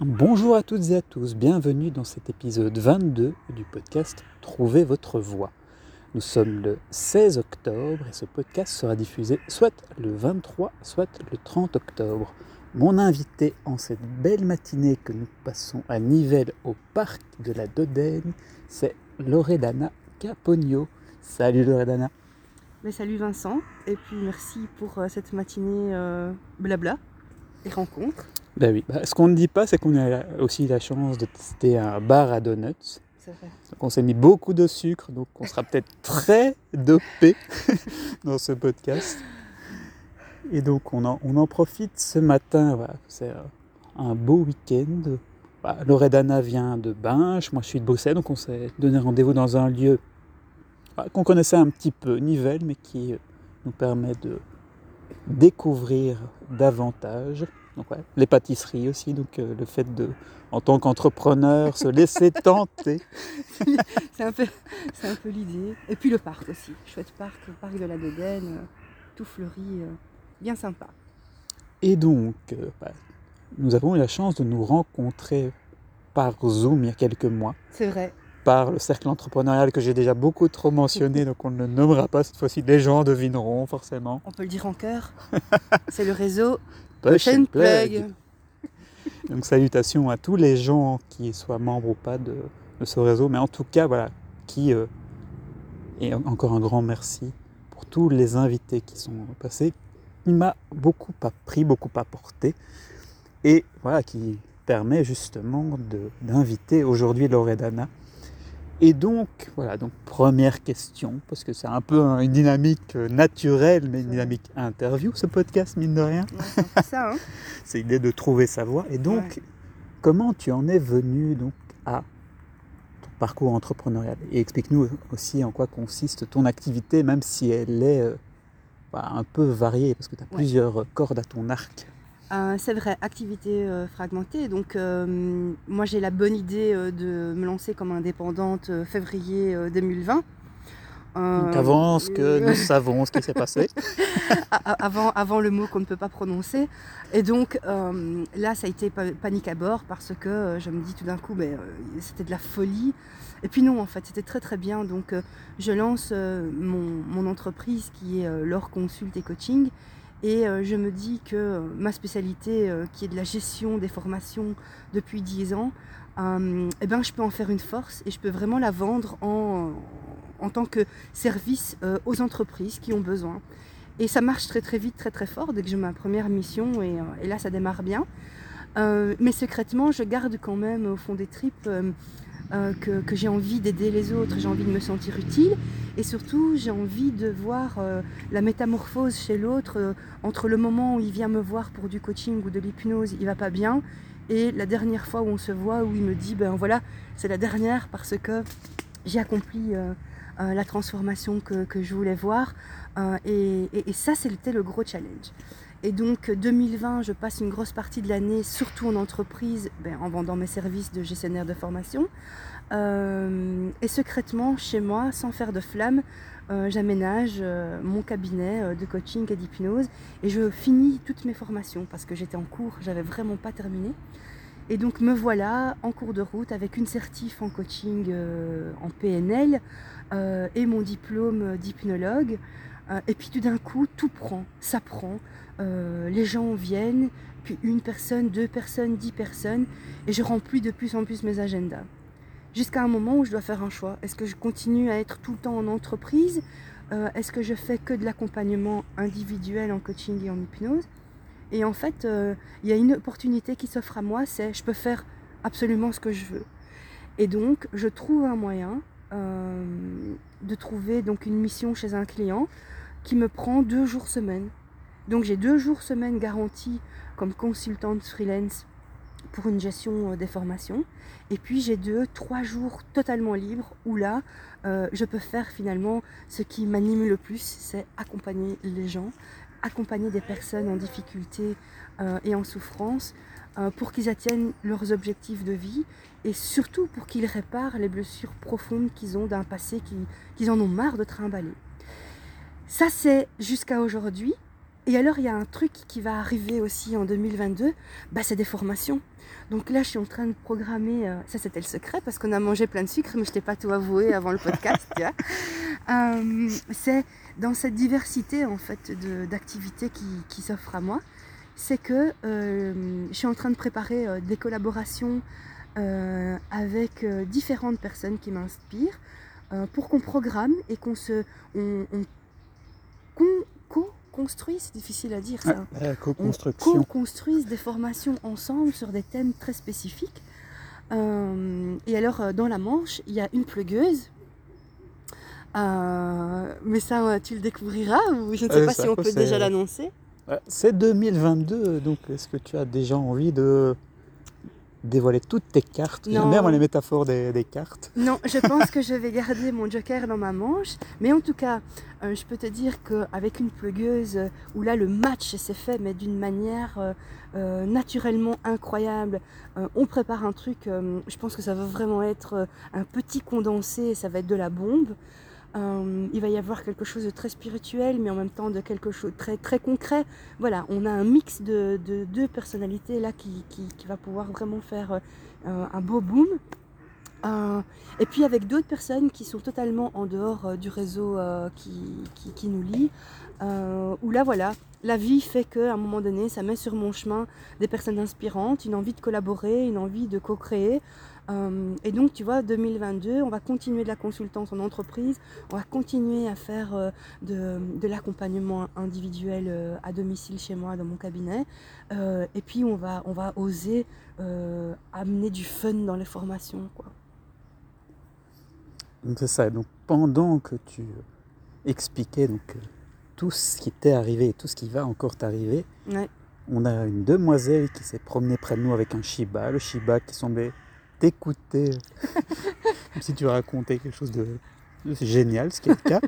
Bonjour à toutes et à tous, bienvenue dans cet épisode 22 du podcast Trouvez votre voix. Nous sommes le 16 octobre et ce podcast sera diffusé soit le 23, soit le 30 octobre. Mon invité en cette belle matinée que nous passons à Nivelles au parc de la Dodène, c'est Loredana Capogno. Salut Loredana. Salut Vincent, et puis merci pour euh, cette matinée euh, blabla et rencontre. Ben oui, bah, ce qu'on ne dit pas, c'est qu'on a aussi la chance de tester un bar à donuts. C'est vrai. Donc on s'est mis beaucoup de sucre, donc on sera peut-être très dopé dans ce podcast. Et donc on en, on en profite ce matin, voilà, c'est un beau week-end. Voilà, Loredana vient de Binche, moi je suis de Bruxelles, donc on s'est donné rendez-vous dans un lieu voilà, qu'on connaissait un petit peu, Nivelles, mais qui euh, nous permet de découvrir davantage. Donc, ouais, les pâtisseries aussi, donc euh, le fait de, en tant qu'entrepreneur, se laisser tenter. c'est un peu, un peu l'idée. Et puis le parc aussi, chouette parc, le parc de la Dodène, euh, tout fleuri, euh, bien sympa. Et donc, euh, bah, nous avons eu la chance de nous rencontrer par Zoom il y a quelques mois, C'est vrai. par le cercle entrepreneurial que j'ai déjà beaucoup trop mentionné, donc on ne le nommera pas cette fois-ci. Les gens devineront forcément. On peut le dire en chœur. c'est le réseau Push and Plug. Donc salutations à tous les gens qui soient membres ou pas de, de ce réseau, mais en tout cas, voilà, qui euh, et en- encore un grand merci pour tous les invités qui sont passés. Il m'a beaucoup appris, beaucoup apporté, et voilà, qui permet justement de- d'inviter aujourd'hui Loredana. Et donc, voilà, donc première question, parce que c'est un peu un- une dynamique euh, naturelle, mais une dynamique interview, ce podcast, mine de rien Ouais, c'est ça, hein. c'est l'idée de trouver sa voie. Et donc, comment tu en es venu donc à ton parcours entrepreneurial? Et explique-nous aussi en quoi consiste ton activité, même si elle est euh, bah, un peu variée, parce que tu as Ouais. plusieurs cordes à ton arc. Euh, c'est vrai, activité euh, fragmentée. Donc, euh, moi, j'ai la bonne idée euh, de me lancer comme indépendante février euh, 2020. Euh, Donc avant ce que nous savons ce qui s'est passé. avant, avant le mot qu'on ne peut pas prononcer. Et donc là, ça a été pa- panique à bord parce que je me dis tout d'un coup, ben, euh, c'était de la folie. Et puis non, en fait, c'était très très bien. Donc je lance mon, mon entreprise qui est L'Or Consult et Coaching. Et euh, je me dis que euh, ma spécialité, euh, qui est de la gestion des formations depuis 10 ans, eh ben, je peux en faire une force et je peux vraiment la vendre en, en tant que service aux entreprises qui ont besoin. Et ça marche très très vite, très très fort dès que j'ai ma première mission et, là ça démarre bien. Mais secrètement, je garde quand même au fond des tripes euh, que, j'ai envie d'aider les autres, j'ai envie de me sentir utile et surtout j'ai envie de voir euh, la métamorphose chez l'autre euh, entre le moment où il vient me voir pour du coaching ou de l'hypnose, il va pas bien, et la dernière fois où on se voit où il me dit ben voilà c'est la dernière parce que j'ai accompli la transformation que, je voulais voir. Et- et ça, c'était le gros challenge. Et donc 2020, je passe une grosse partie de l'année, surtout en entreprise, ben, en vendant mes services de gestionnaire de formation. Euh, et secrètement, chez moi, sans faire de flamme, euh, j'aménage euh, mon cabinet de coaching et d'hypnose et je finis toutes mes formations parce que j'étais en cours, j'avais vraiment pas terminé. Et donc me voilà en cours de route avec une certif en coaching en PNL et mon diplôme d'hypnologue. Et puis tout d'un coup, tout prend, ça prend. Euh, les gens viennent, puis une personne, deux personnes, dix personnes, et je remplis de plus en plus mes agendas. Jusqu'à un moment où je dois faire un choix. Est-ce que je continue à être tout le temps en entreprise Euh, Est-ce que je fais que de l'accompagnement individuel en coaching et en hypnose? Et en fait, euh, il y a une opportunité qui s'offre à moi, c'est je peux faire absolument ce que je veux. Et donc, je trouve un moyen de trouver donc une mission chez un client qui me prend deux jours semaine. Donc j'ai deux jours semaine garantis comme consultante freelance pour une gestion euh, des formations. Et puis j'ai deux, trois jours totalement libres où là, euh, je peux faire finalement ce qui m'anime le plus, c'est accompagner les gens, accompagner des personnes en difficulté euh, et en souffrance pour qu'ils atteignent leurs objectifs de vie et surtout pour qu'ils réparent les blessures profondes qu'ils ont d'un passé qui- qu'ils en ont marre de trimballer. Ça, c'est jusqu'à aujourd'hui. Et alors, il y a un truc qui va arriver aussi en 2022, bah, c'est des formations. Donc là, je suis en train de programmer, euh, ça c'était le secret parce qu'on a mangé plein de sucre, mais je t'ai pas tout avoué avant le podcast. euh, c'est dans cette diversité en fait d'activités qui, qui s'offrent à moi, c'est que euh, je suis en train de préparer des collaborations avec différentes personnes qui m'inspirent pour qu'on programme et qu'on se on, on con- co-construise, c'est difficile à dire ça. La On co-construction. co-construise des formations ensemble sur des thèmes très spécifiques. Euh, et alors, euh, dans la Manche, il y a une plugueuse. Euh, mais ça, tu le découvriras ou je ne sais Euh, pas si on peut déjà l'annoncer. C'est 2022, donc est-ce que tu as déjà envie de dévoiler toutes tes cartes J'aime Non. bien moi, les métaphores des, des cartes. Non, je pense que je vais garder mon joker dans ma manche. Mais en tout cas, euh, je peux te dire qu'avec une plugueuse, euh, où là le match s'est fait, mais d'une manière euh, euh, naturellement incroyable, on prépare un truc, je pense que ça va vraiment être un petit condensé, ça va être de la bombe. Euh, il va y avoir quelque chose de très spirituel, mais en même temps de quelque chose de très, très concret. Voilà, on a un mix de, de deux personnalités là qui, qui- va pouvoir vraiment faire euh, un beau boom. Euh, et puis avec d'autres personnes qui sont totalement en dehors du réseau qui, qui- qui nous lie, où là voilà, la vie fait qu'à un moment donné, ça met sur mon chemin des personnes inspirantes, une envie de collaborer, une envie de co-créer. Euh, et donc tu vois, 2022, on va continuer de la consultance en entreprise, on va continuer à faire euh, de, de l'accompagnement individuel euh, à domicile chez moi, dans mon cabinet. Et puis on va, on va oser amener du fun dans les formations. Donc c'est ça. Donc pendant que tu expliquais donc tout ce qui t'est arrivé et tout ce qui va encore t'arriver, Ouais. on a une demoiselle qui s'est promenée près de nous avec un Shiba. Le Shiba qui semblait t'écouter si tu racontais quelque chose de, de génial, ce qui est le cas.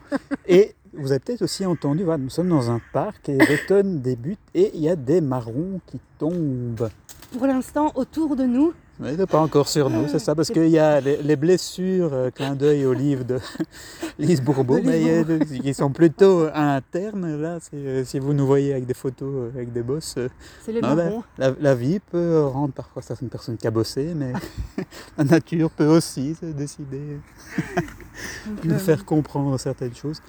Et vous avez peut-être aussi entendu, voilà, nous sommes dans un parc et l'automne débute et il y a des marrons qui tombent. Pour l'instant, autour de nous, Mais c'est pas encore sur nous, c'est ça, parce qu'il y a les, les blessures, euh, clin d'œil au livre de Lise Bourbeau, mais il des- qui sont plutôt internes. Là, euh, si vous nous voyez avec des photos euh, avec des bosses, la, la vie peut rendre parfois certaines personnes cabossées, mais la nature peut aussi se décider euh, faire comprendre certaines choses.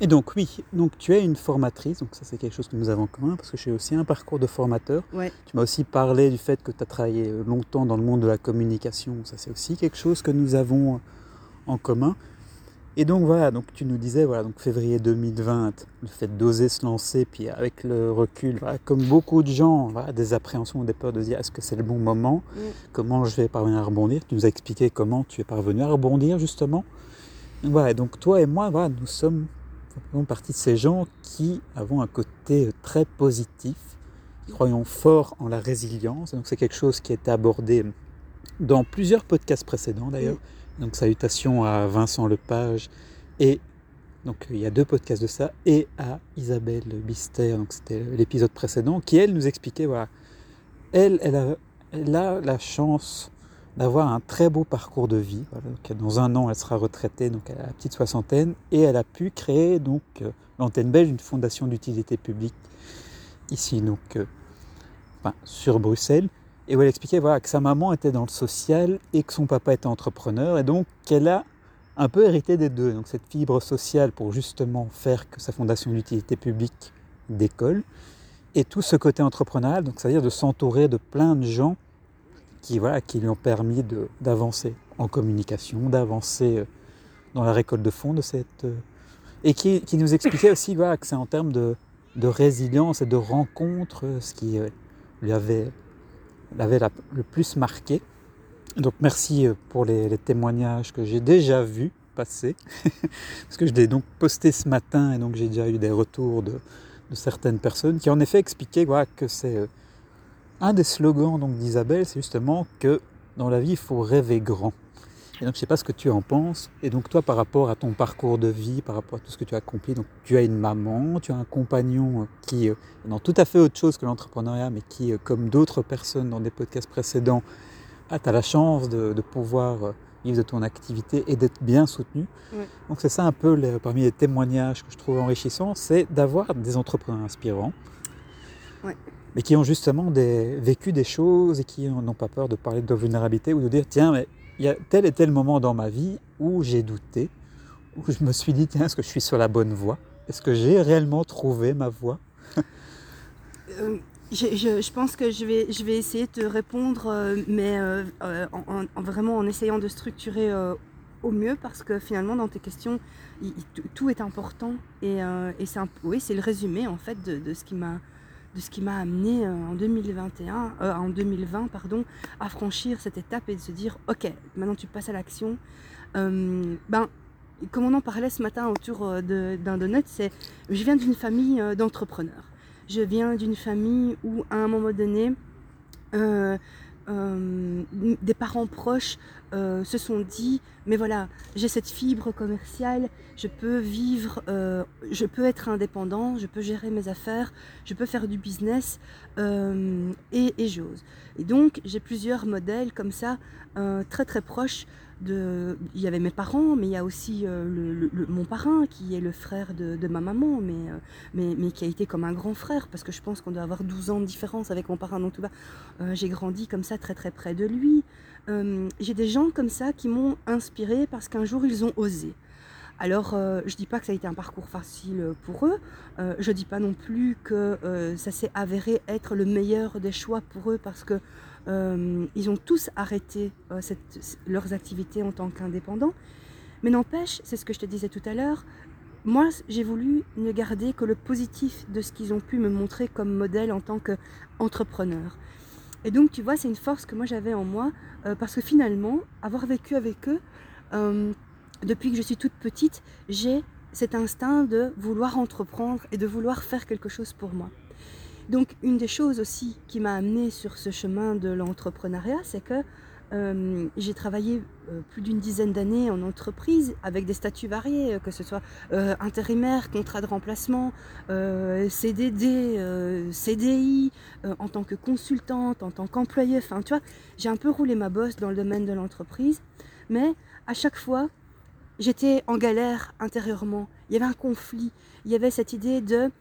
Et donc oui, donc tu es une formatrice, donc ça c'est quelque chose que nous avons en commun, parce que j'ai aussi un parcours de formateur. Ouais. Tu m'as aussi parlé du fait que tu as travaillé longtemps dans le monde de la communication, ça c'est aussi quelque chose que nous avons en commun. Et donc voilà, donc tu nous disais, voilà, donc février 2020, le fait d'oser se lancer, puis avec le recul, voilà, comme beaucoup de gens, voilà, des appréhensions, des peurs de se dire est-ce que c'est le bon moment, Mm. comment je vais parvenir à rebondir? Tu nous as expliqué comment tu es parvenu à rebondir justement. Donc voilà, donc toi et moi, voilà, nous sommes faisons partie de ces gens qui avons un côté très positif, qui croyons fort en la résilience. Donc c'est quelque chose qui a été abordé dans plusieurs podcasts précédents d'ailleurs. Donc salutations à Vincent Lepage et donc il y a deux podcasts de ça et à Isabelle Bister, donc c'était l'épisode précédent, qui elle nous expliquait voilà, elle, elle a, elle a la chance d'avoir un très beau parcours de vie. Dans un an, elle sera retraitée, donc elle a la petite soixantaine, et elle a pu créer donc euh, l'antenne belge, une fondation d'utilité publique ici, donc euh, sur Bruxelles, et où elle expliquait voilà, que sa maman était dans le social et que son papa était entrepreneur, et donc qu'elle a un peu hérité des deux, donc cette fibre sociale pour justement faire que sa fondation d'utilité publique décolle, et tout ce côté entrepreneurial, donc c'est-à-dire de s'entourer de plein de gens qui, voilà, qui lui ont permis d'avancer en communication, d'avancer euh, dans la récolte de fonds de cette... euh, et qui, qui nous expliquait aussi voilà, que c'est en termes de, de résilience et de rencontre euh, ce qui lui avait, l'avait la- le plus marqué. Donc merci pour les, les témoignages que j'ai déjà vus passer, parce que je l'ai donc posté ce matin et donc j'ai déjà eu des retours de, de certaines personnes qui en effet expliquaient voilà, que c'est... un des slogans donc d'Isabelle, c'est justement que dans la vie, il faut rêver grand. Et donc, je ne sais pas ce que tu en penses. Et donc, toi, par rapport à ton parcours de vie, par rapport à tout ce que tu as accompli, donc tu as une maman, tu as un compagnon euh, qui euh, est dans tout à fait autre chose que l'entrepreneuriat, mais qui, euh, comme d'autres personnes dans des podcasts précédents, ah, tu as la chance de, de pouvoir vivre de ton activité et d'être bien soutenu. Donc c'est ça un peu parmi les témoignages que je trouve enrichissants, c'est d'avoir des entrepreneurs inspirants. Mais qui ont justement vécu des choses et qui n'ont pas peur de parler de vulnérabilité ou de dire tiens, mais il y a tel et tel moment dans ma vie où j'ai douté, où je me suis dit tiens, est-ce que je suis sur la bonne voie? Est-ce que j'ai réellement trouvé ma voie? Euh, je, pense que je vais, essayer de répondre, euh, mais euh, en, en- en vraiment en essayant de structurer au mieux, parce que finalement, dans tes questions, tout- est important. Et, euh, et c'est le résumé en fait de ce qui m'a de ce qui m'a amené euh, en 2021, euh, en 2020, pardon, à franchir cette étape et de se dire, ok, maintenant tu passes à l'action. Euh, ben, comme on en parlait ce matin autour d'un donut, c'est, je viens d'une famille d'entrepreneurs. Je viens d'une famille où, à un moment donné, euh, des parents proches euh, se sont dit mais voilà j'ai cette fibre commerciale je peux vivre euh, je peux être indépendant je peux gérer mes affaires je peux faire du business et, j'ose. Et donc j'ai plusieurs modèles comme ça très très proches de il y avait mes parents mais il y a aussi euh, mon parrain qui est le frère de, ma maman mais, euh, mais mais qui a été comme un grand frère parce que je pense qu'on doit avoir 12 ans de différence avec mon parrain donc tout bas euh, j'ai grandi comme ça très très près de lui. J'ai des gens comme ça qui m'ont inspiré parce qu'un jour ils ont osé. Alors je dis pas que ça a été un parcours facile pour eux. Je dis pas non plus que ça s'est avéré être le meilleur des choix pour eux parce que euh, ils ont tous arrêté euh, leurs activités en tant qu'indépendants. Mais n'empêche, c'est ce que je te disais tout à l'heure. Moi, j'ai voulu ne garder que le positif de ce qu'ils ont pu me montrer comme modèle en tant qu'entrepreneur. Et donc, tu vois, c'est une force que moi j'avais en moi, euh, parce que finalement, avoir vécu avec eux, depuis que je suis toute petite, j'ai cet instinct de vouloir entreprendre et de vouloir faire quelque chose pour moi. Donc, une des choses aussi qui m'a amenée sur ce chemin de l'entrepreneuriat, c'est que euh, j'ai travaillé euh, plus d'une dizaine d'années en entreprise avec des statuts variés, euh, que ce soit intérimaire, contrat de remplacement, CDD, CDI, en tant que consultante, en tant qu'employée. Enfin, tu vois, j'ai un peu roulé ma bosse dans le domaine de l'entreprise, mais à chaque fois, j'étais en galère intérieurement. Il y avait un conflit. Il y avait cette idée de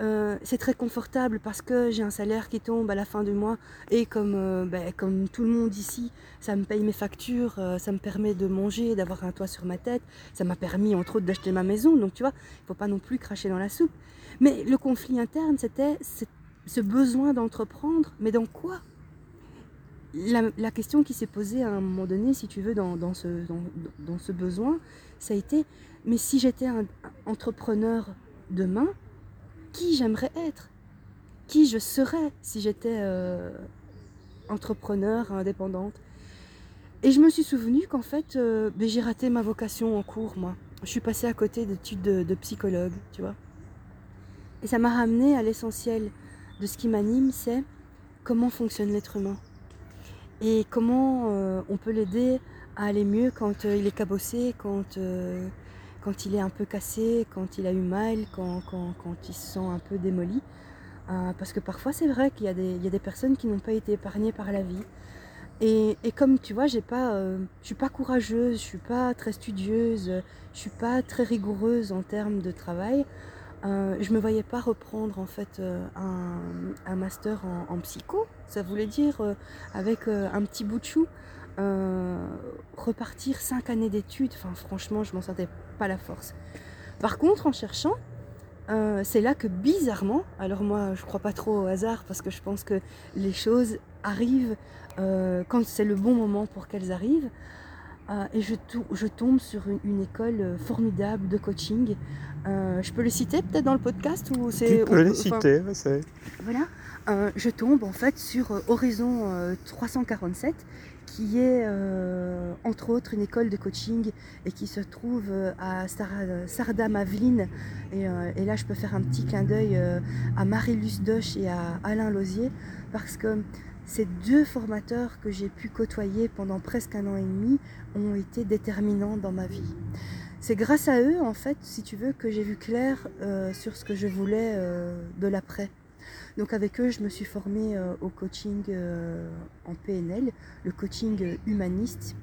euh, c'est très confortable parce que j'ai un salaire qui tombe à la fin du mois et comme, euh, ben, tout le monde ici, ça me paye mes factures, euh, ça me permet de manger, d'avoir un toit sur ma tête, ça m'a permis entre autres d'acheter ma maison, donc tu vois, il ne faut pas non plus cracher dans la soupe. Mais le conflit interne, c'était ce- besoin d'entreprendre, mais dans quoi? La, question qui s'est posée à un moment donné, si tu veux, dans, ce, dans, ce besoin, ça a été, mais si j'étais un entrepreneur demain, qui j'aimerais être Qui je serais si j'étais euh, entrepreneur, indépendante Et je me suis souvenu qu'en fait, euh, ben, j'ai raté ma vocation en cours, moi. Je suis passée à côté d'études de, psychologue, tu vois. Et ça m'a ramené à l'essentiel de ce qui m'anime, c'est comment fonctionne l'être humain. Et comment euh, on peut l'aider à aller mieux quand il est cabossé, quand, quand il est un peu cassé, quand il a eu mal, quand, quand, quand il se sent un peu démoli. Euh, parce que parfois c'est vrai qu'il y, y a des personnes qui n'ont pas été épargnées par la vie. Et, et comme tu vois, euh, je suis pas courageuse, je suis pas très studieuse, je suis pas très rigoureuse en termes de travail. Euh, je me voyais pas reprendre en fait un, un master en, psycho. Ça voulait dire avec un petit bout de chou repartir cinq années d'études. Enfin, franchement, je m'en sentais pas la force. Par contre, en cherchant, euh, c'est là que bizarrement, alors moi je crois pas trop au hasard parce que je pense que les choses arrivent euh, quand c'est le bon moment pour qu'elles arrivent. Euh, et je, tombe sur une, une école formidable de coaching. Je peux le citer peut-être dans le podcast ou c'est Tu peux les enfin, citer, ouais, c'est- voilà, je tombe en fait sur Horizon euh, 347, qui est euh, entre autres une école de coaching et qui se trouve euh, à Sar- Sardam-Aveline. Et, euh, et là, je peux faire un petit clin d'œil à Marie-Luce Doche et à Alain Lausier, parce que ces deux formateurs que j'ai pu côtoyer pendant presque un an et demi ont été déterminants dans ma vie. C'est grâce à eux, en fait, si tu veux, que j'ai vu clair sur ce que je voulais de l'après. Donc avec eux, je me suis formée euh, au coaching euh, en PNL, le coaching humaniste.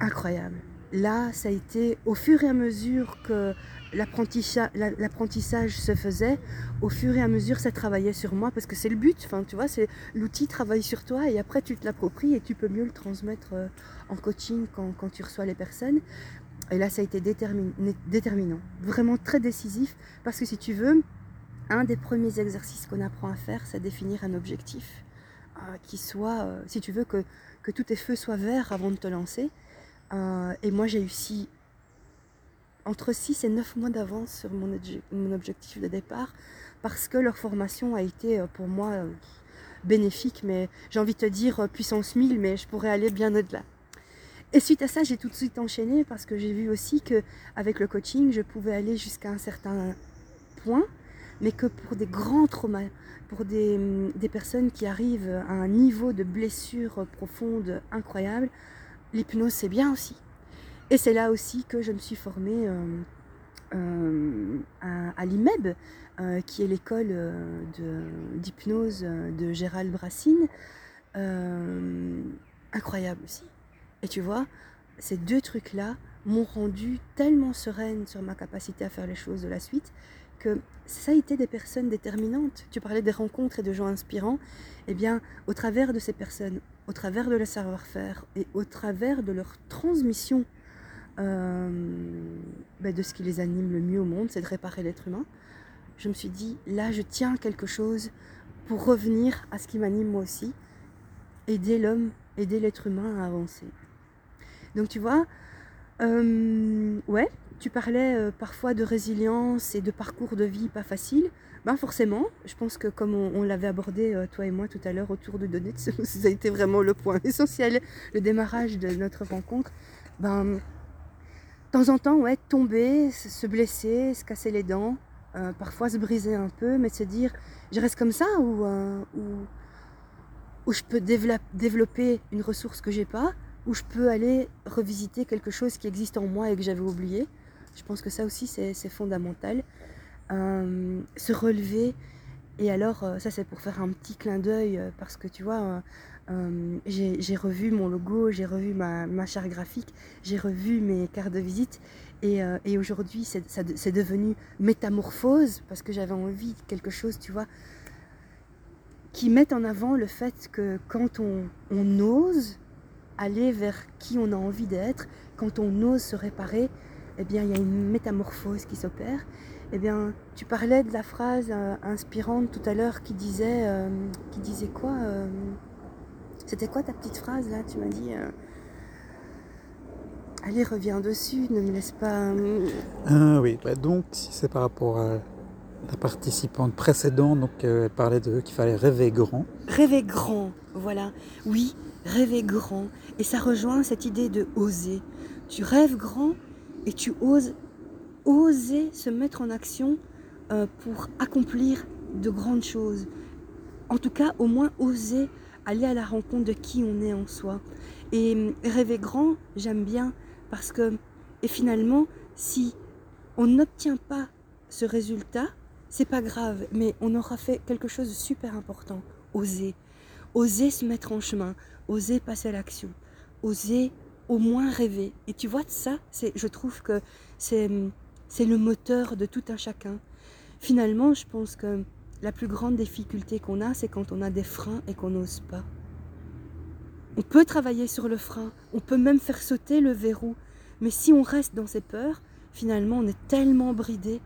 incroyable. Là, ça a été au fur et à mesure que l'apprentissage la- l'apprentissage se faisait, au fur et à mesure, ça travaillait sur moi parce que c'est le but. Enfin, tu vois, c'est l'outil travaille sur toi et après tu te l'appropries et tu peux mieux le transmettre euh, en coaching quand, quand tu reçois les personnes. Et là, ça a été détermin- déterminant, vraiment très décisif parce que si tu veux, un des premiers exercices qu'on apprend à faire, c'est définir un objectif euh, qui soit, euh, si tu veux, que, que tous tes feux soient verts avant de te lancer. Euh, et moi, j'ai réussi entre 6 et 9 mois d'avance sur mon, obje- mon objectif de départ parce que leur formation a été pour moi bénéfique, mais j'ai envie de te dire puissance 1000, mais je pourrais aller bien au-delà. Et suite à ça, j'ai tout de suite enchaîné parce que j'ai vu aussi que avec le coaching, je pouvais aller jusqu'à un certain point, mais que pour des grands traumas, pour des, personnes qui arrivent à un niveau de blessure profonde incroyable, l'hypnose c'est bien aussi. Et c'est là aussi que je me suis formée euh, euh, à, l'IMEB, euh, qui est l'école de- d'hypnose euh, de Gérald Brassine. Incroyable aussi. Et tu vois, ces deux trucs-là m'ont rendu tellement sereine sur ma capacité à faire les choses de la suite que ça a été des personnes déterminantes. Tu parlais des rencontres et de gens inspirants. Eh bien, au travers de ces personnes, au travers de leur savoir-faire et au travers de leur transmission euh, ben, de ce qui les anime le mieux au monde, c'est de réparer l'être humain, je me suis dit, là, je tiens quelque chose pour revenir à ce qui m'anime moi aussi, aider l'homme, aider l'être humain à avancer. Donc tu vois, euh, ouais, tu parlais euh, parfois de résilience et de parcours de vie pas facile. Ben forcément, je pense que comme on, l'avait abordé euh, toi et moi tout à l'heure autour de Donnet, ça a été vraiment le point essentiel, le démarrage de notre rencontre. Ben, de temps en temps, ouais, tomber, se se blesser, se casser les dents, euh, parfois se briser un peu, mais se dire, je reste comme ça ou, ou, je peux dévelop- développer une ressource que j'ai pas, ou je peux aller revisiter quelque chose qui existe en moi et que j'avais oublié. Je pense que ça aussi, c'est fondamental. Euh, se relever. Et alors, euh, ça, c'est pour faire un petit clin d'œil, euh, parce que tu vois, j'ai revu mon logo, j'ai revu ma, ma charte graphique, j'ai revu mes cartes de visite. Et, et aujourd'hui, c'est devenu métamorphose, parce que j'avais envie de quelque chose, tu vois, qui mette en avant le fait que quand on, on ose aller vers qui on a envie d'être, quand on ose se réparer, eh bien, il y a une métamorphose qui s'opère. Eh bien, tu parlais de la phrase euh, inspirante tout à l'heure qui disait, euh, qui disait quoi euh, C'était quoi ta petite phrase là? Tu m'as dit, euh, allez, reviens dessus, ne me laisse pas. euh, Ah oui, bah donc si c'est par rapport à la participante précédente, donc euh, elle parlait de qu'il fallait rêver grand. Rêver grand, voilà. Oui, rêver grand. Et ça rejoint cette idée de oser. Tu rêves grand et tu oses oser se mettre en action euh, pour accomplir de grandes choses. En tout cas, au moins oser aller à la rencontre de qui on est en soi. Et hum, rêver grand, j'aime bien parce que, et finalement, si on n'obtient pas ce résultat, c'est pas grave, mais on aura fait quelque chose de super important. Oser. Oser se mettre en chemin. Oser passer à l'action. Oser au moins rêver. Et tu vois, ça, c'est, je trouve que c'est, c'est le moteur de tout un chacun. Finalement, je pense que la plus grande difficulté qu'on a, c'est quand on a des freins et qu'on n'ose pas. On peut travailler sur le frein, on peut même faire sauter le verrou, mais si on reste dans ses peurs, finalement, on est tellement bridé.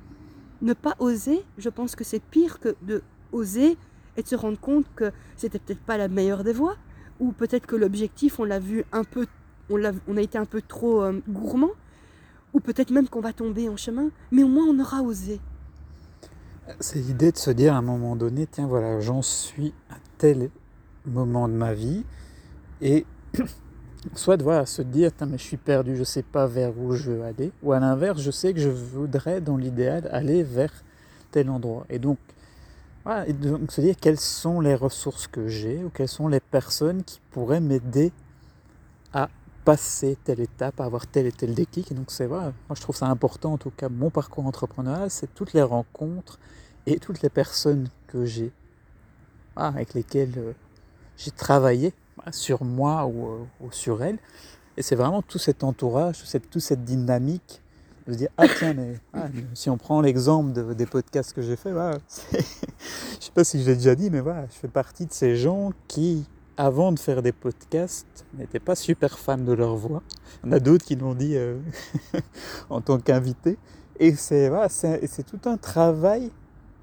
Ne pas oser, je pense que c'est pire que de oser et de se rendre compte que c'était peut-être pas la meilleure des voies, ou peut-être que l'objectif, on l'a vu un peu, on, a été un peu trop euh, gourmand, ou peut-être même qu'on va tomber en chemin, mais au moins on aura osé. C'est l'idée de se dire à un moment donné, tiens voilà, j'en suis à tel moment de ma vie, et soit voilà, se dire, mais je suis perdu, je sais pas vers où je veux aller, ou à l'inverse, je sais que je voudrais dans l'idéal aller vers tel endroit. Et donc, et donc se dire quelles sont les ressources que j'ai, ou quelles sont les personnes qui pourraient m'aider à passer telle étape, avoir tel et tel déclic. Et donc c'est voilà, moi je trouve ça important, en tout cas mon parcours entrepreneurial, c'est toutes les rencontres et toutes les personnes que j'ai, voilà, avec lesquelles euh, j'ai travaillé voilà, sur moi ou, euh, ou sur elles, Et c'est vraiment tout cet entourage, cette, toute cette dynamique de se dire ah tiens mais, ah, mais si on prend l'exemple de- des podcasts que j'ai fait, voilà, je sais pas si je l'ai déjà dit, mais voilà, je fais partie de ces gens qui avant de faire des podcasts n'étaient pas super fans de leur voix. Il y en a d'autres qui l'ont dit euh, en tant qu'invité. Et c'est voilà, tout un travail.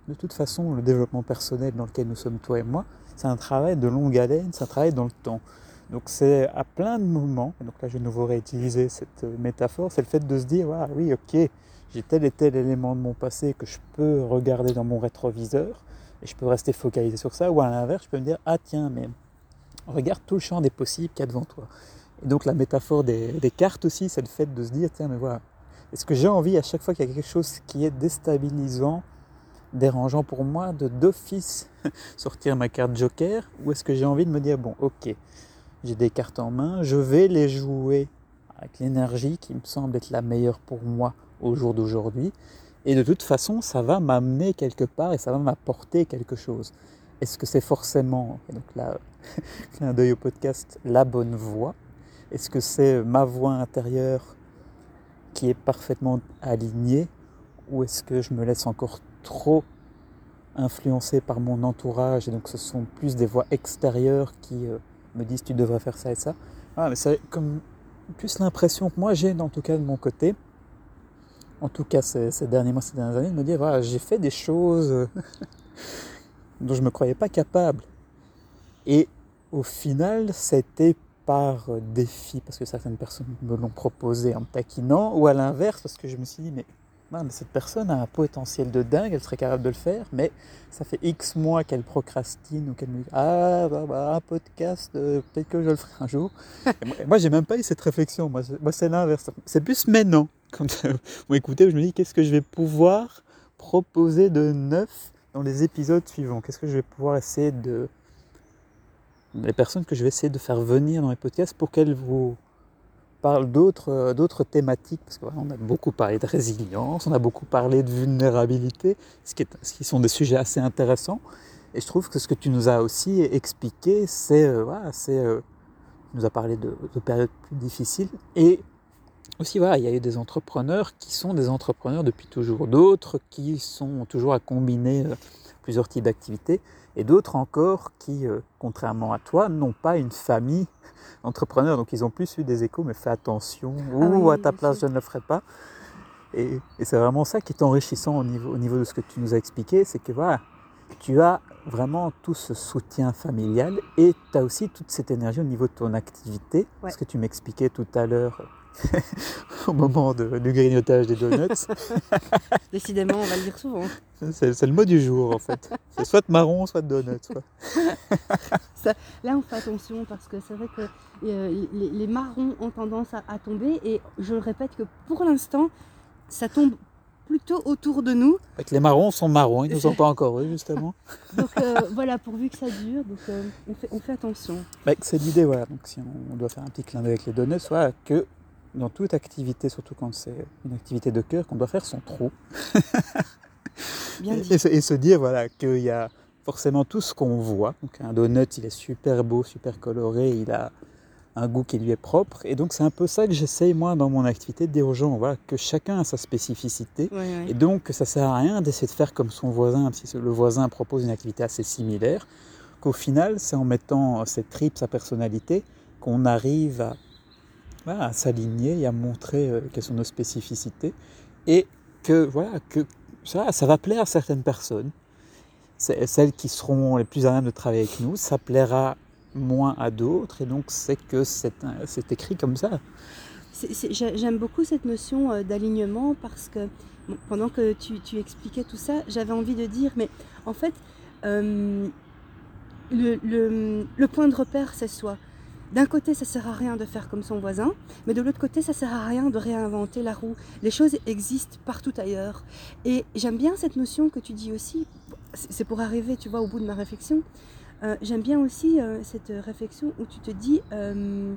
De toute façon, le développement personnel dans lequel nous sommes toi et moi, c'est un travail de longue haleine, c'est un travail dans le temps. Donc c'est à plein de moments, et donc là je vais nouveau réutiliser cette euh, métaphore, c'est le fait de se dire, voilà, oui ok, j'ai tel et tel élément de mon passé que je peux regarder dans mon rétroviseur, et je peux rester focalisé sur ça, ou à l'inverse, je peux me dire, ah tiens, mais regarde tout le champ des possibles qu'il y a devant toi. Et donc la métaphore des, cartes aussi, c'est le fait de se dire, tiens, mais voilà, est-ce que j'ai envie à chaque fois qu'il y a quelque chose qui est déstabilisant, dérangeant pour moi, de d'office sortir ma carte joker, ou est-ce que j'ai envie de me dire, bon ok, j'ai des cartes en main, je vais les jouer avec l'énergie qui me semble être la meilleure pour moi au jour d'aujourd'hui, et de toute façon, ça va m'amener quelque part et ça va m'apporter quelque chose. Est-ce que c'est forcément, et donc là, clin d'œil au podcast, la bonne voie? Est-ce que c'est ma voix intérieure qui est parfaitement alignée? Ou est-ce que je me laisse encore trop influencer par mon entourage et donc ce sont plus des voix extérieures qui euh, me disent tu devrais faire ça et ça? Ah, mais c'est comme plus l'impression que moi j'ai en tout cas de mon côté. En tout cas ces, ces derniers mois, ces dernières années de me dire voilà, j'ai fait des choses euh, dont je ne me croyais pas capable et au final c'était par euh, défi parce que certaines personnes me l'ont proposé en me taquinant ou à l'inverse parce que je me suis dit mais cette personne a un potentiel de dingue, elle serait capable de le faire, mais ça fait X mois qu'elle procrastine ou qu'elle me dit Ah, bah, bah, un podcast, euh, peut-être que je le ferai un jour. Moi, moi, j'ai même pas eu cette réflexion. Moi, c'est- l'inverse. C'est plus maintenant. Quand vous m'écoutez, je me dis Qu'est-ce que je vais pouvoir proposer de neuf dans les épisodes suivants Qu'est-ce que je vais pouvoir essayer de. Les personnes que je vais essayer de faire venir dans les podcasts pour qu'elles vous parle d'autres euh, d'autres thématiques, parce qu'on a beaucoup parlé de résilience, on a beaucoup parlé de vulnérabilité, ce qui, est, ce qui sont des sujets assez intéressants. Et je trouve que ce que tu nous as aussi expliqué, c'est, euh, voilà, c'est, euh, tu nous as parlé de, de périodes plus difficiles. Et aussi, voilà, il y a eu des entrepreneurs qui sont des entrepreneurs depuis toujours, d'autres qui sont toujours à combiner euh, plusieurs types d'activités, et d'autres encore qui, euh, contrairement à toi, n'ont pas une famille entrepreneurs, donc ils ont plus eu des échos, mais fais attention, ou Ah oui, à ta place je ne le ferai pas. Et, et c'est vraiment ça qui est enrichissant au niveau, au niveau de ce que tu nous as expliqué, c'est que voilà, tu as vraiment tout ce soutien familial et tu as aussi toute cette énergie au niveau de ton activité, Ouais. ce que tu m'expliquais tout à l'heure au moment de- du grignotage des donuts. Décidément, on va le dire souvent. c'est le mot du jour en fait. C'est soit marron, soit donuts. quoi. Là, on fait attention parce que c'est vrai que euh, les, les marrons ont tendance à, à tomber et je le répète que pour l'instant, ça tombe plutôt autour de nous. Que les marrons sont marrons, ils ne nous ont pas encore eu justement. Donc euh, voilà, pourvu que ça dure, donc euh, on, fait, on fait attention. Bah, c'est l'idée, voilà. Donc, si on, doit faire un petit clin d'œil avec les donuts, voilà, que dans toute activité, surtout quand c'est une activité de cœur, qu'on doit faire son trou. Bien Et, dit. et se, et se dire, voilà, qu'il y a forcément tout ce qu'on voit. Donc, un donut, il est super beau, super coloré, il a un goût qui lui est propre. Et donc, c'est un peu ça que j'essaye, moi, dans mon activité, de dire aux gens, voilà, que chacun a sa spécificité. Ouais, ouais. Et donc, ça sert à rien d'essayer de faire comme son voisin, si le voisin propose une activité assez similaire, qu'au final, c'est en mettant ses tripes, sa personnalité, qu'on arrive à, à s'aligner et à montrer euh, quelles sont nos spécificités. Et que, voilà, que ça, ça va plaire à certaines personnes. Celles qui seront les plus à même de travailler avec nous, ça plaira moins à d'autres. Et donc, c'est que c'est écrit comme ça. J'aime beaucoup cette notion euh, d'alignement parce que pendant que tu, expliquais tout ça, j'avais envie de dire, mais en fait, euh, le point de repère, c'est soi. D'un côté, ça sert à rien de faire comme son voisin, mais de l'autre côté, ça sert à rien de réinventer la roue. Les choses existent partout ailleurs. Et j'aime bien cette notion que tu dis aussi, c'est pour arriver, tu vois, au bout de ma réflexion. Euh, j'aime bien aussi euh, cette réflexion où tu te dis, euh,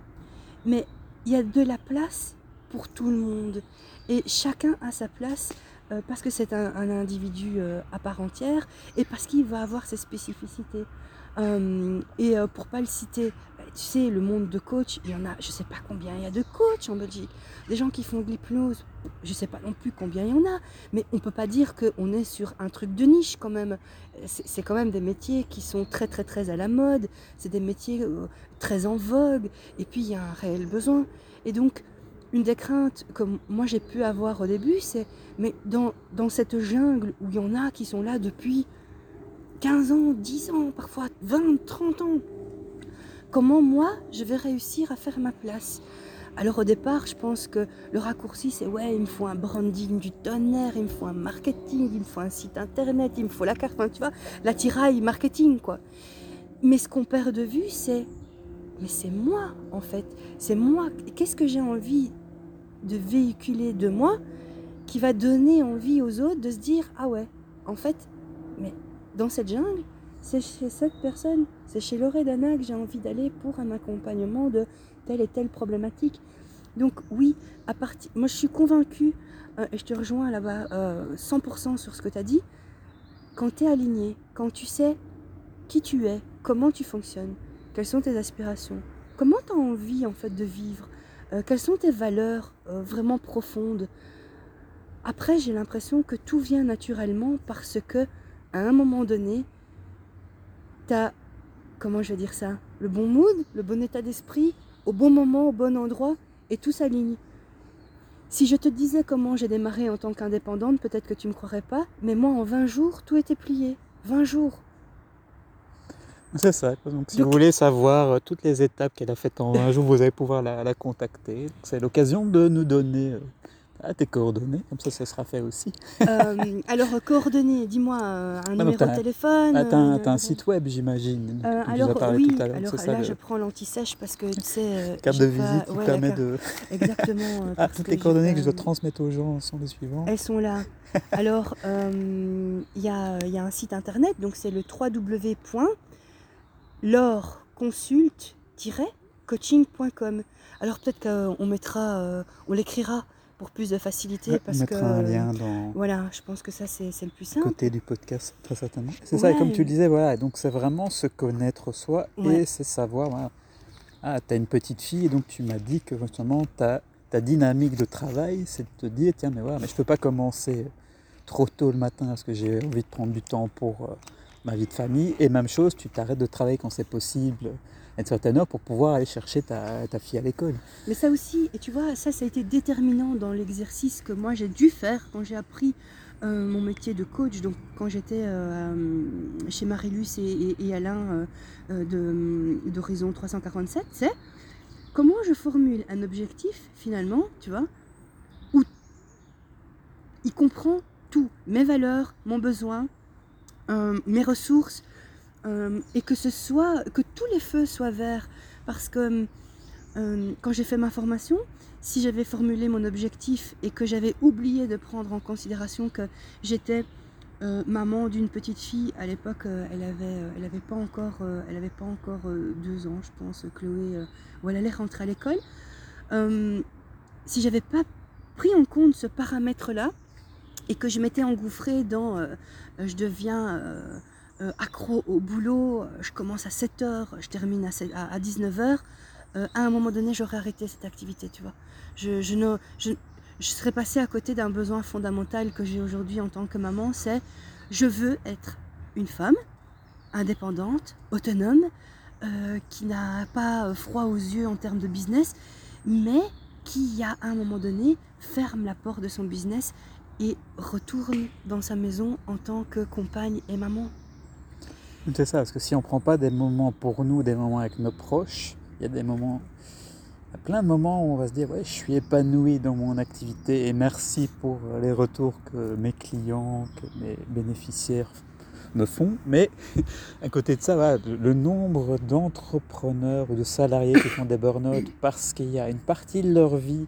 mais il y a de la place pour tout le monde. Et chacun a sa place parce que c'est un, individu à part entière et parce qu'il va avoir ses spécificités. Et euh, pour pas le citer, tu sais, le monde de coach, il y en a, je sais pas combien il y a de coachs en Belgique. Des gens qui font de l'hypnose, je sais pas non plus combien il y en a. Mais on peut pas dire qu'on est sur un truc de niche quand même. C'est quand même des métiers qui sont très très très à la mode. C'est des métiers euh, très en vogue. Et puis il y a un réel besoin. Et donc, une des craintes que moi j'ai pu avoir au début, c'est, mais dans, dans cette jungle où il y en a qui sont là depuis 15 ans, 10 ans, parfois 20, 30 ans, comment moi je vais réussir à faire ma place? Alors au départ, je pense que le raccourci, c'est ouais, il me faut un branding du tonnerre, il me faut un marketing, il me faut un site internet, il me faut la carte, enfin, tu vois, la tiraille marketing, quoi. Mais ce qu'on perd de vue, c'est, mais c'est moi, en fait. C'est moi. Qu'est-ce que j'ai envie de véhiculer de moi qui va donner envie aux autres de se dire, ah ouais, en fait, mais dans cette jungle, c'est chez cette personne, c'est chez Loredana que j'ai envie d'aller pour un accompagnement de telle et telle problématique. Donc oui, à partir, moi je suis convaincue, euh, et je te rejoins là-bas 100% euh, sur ce que tu as dit, quand tu es aligné, quand tu sais qui tu es, comment tu fonctionnes, quelles sont tes aspirations, comment tu as envie en fait de vivre, euh, quelles sont tes valeurs vraiment profondes. Après, j'ai l'impression que tout vient naturellement parce que à un moment donné, tu as, comment je vais dire ça, le bon mood, le bon état d'esprit, au bon moment, au bon endroit, et tout s'aligne. Si je te disais comment j'ai démarré en tant qu'indépendante, peut-être que tu ne me croirais pas, mais moi, en 20 jours, tout était plié. 20 jours. C'est ça. Donc, si vous voulez savoir euh, toutes les étapes qu'elle a faites en 20 jours, vous allez pouvoir la, la contacter. C'est l'occasion de nous donner euh, ah, tes coordonnées, comme ça, ça sera fait aussi. euh, alors, coordonnées, dis-moi euh, un numéro de téléphone. Ah, t'as un, euh, un, site web, j'imagine. Euh, alors, oui, alors là, je prends l'anti-sèche parce que tu sais. Carte de visite qui ouais, permet de. Exactement. ah, toutes les coordonnées que je dois transmettre aux gens sont les suivantes. Elles sont là. alors, il y, a, y a un site internet, donc c'est le www.lorconsulte-coaching.com. Alors, peut-être qu'on mettra, on l'écrira pour plus de facilité. parce mettre que, un lien dans. Voilà, je pense que ça c'est le plus simple. Côté du podcast, très certainement. C'est ouais. ça, et comme tu le disais, voilà, donc c'est vraiment se connaître soi ouais. et c'est savoir. Voilà, ah, tu as une petite fille, et donc tu m'as dit que justement ta, ta dynamique de travail, c'est de te dire tiens, mais voilà, mais je peux pas commencer trop tôt le matin parce que j'ai envie de prendre du temps pour euh, ma vie de famille. Et même chose, tu t'arrêtes de travailler quand c'est possible une certaine heure pour pouvoir aller chercher ta, fille à l'école. Mais ça aussi, et tu vois, ça, ça a été déterminant dans l'exercice que moi j'ai dû faire quand j'ai appris euh, mon métier de coach. Donc, quand j'étais euh, chez Marilus et, et, et Alain euh, d'Horizon 347, c'est comment je formule un objectif finalement, tu vois, où il comprend tout, mes valeurs, mon besoin, euh, mes ressources, euh, et que ce soit que tous les feux soient verts. Parce que euh, quand j'ai fait ma formation si j'avais formulé mon objectif et que j'avais oublié de prendre en considération que j'étais euh, maman d'une petite fille à l'époque elle avait elle avait pas encore elle avait pas encore deux ans je pense Chloé où elle allait rentrer à l'école si j'avais pas pris en compte ce paramètre là et que je m'étais engouffrée dans je deviens accro au boulot, je commence à 7h, je termine à, 7, à, à 19h, euh, à un moment donné, j'aurais arrêté cette activité, tu vois. Je, ne, je, je serais passée à côté d'un besoin fondamental que j'ai aujourd'hui en tant que maman, c'est je veux être une femme indépendante, autonome, euh, qui n'a pas froid aux yeux en termes de business, mais qui, à un moment donné, ferme la porte de son business et retourne dans sa maison en tant que compagne et maman. C'est ça, parce que si on ne prend pas des moments pour nous, des moments avec nos proches, il y a des moments, y a plein de moments où on va se dire ouais, je suis épanoui dans mon activité et merci pour les retours que mes clients, que mes bénéficiaires me font. Mais à côté de ça, le nombre d'entrepreneurs ou de salariés qui font des burn-out parce qu'il y a une partie de leur vie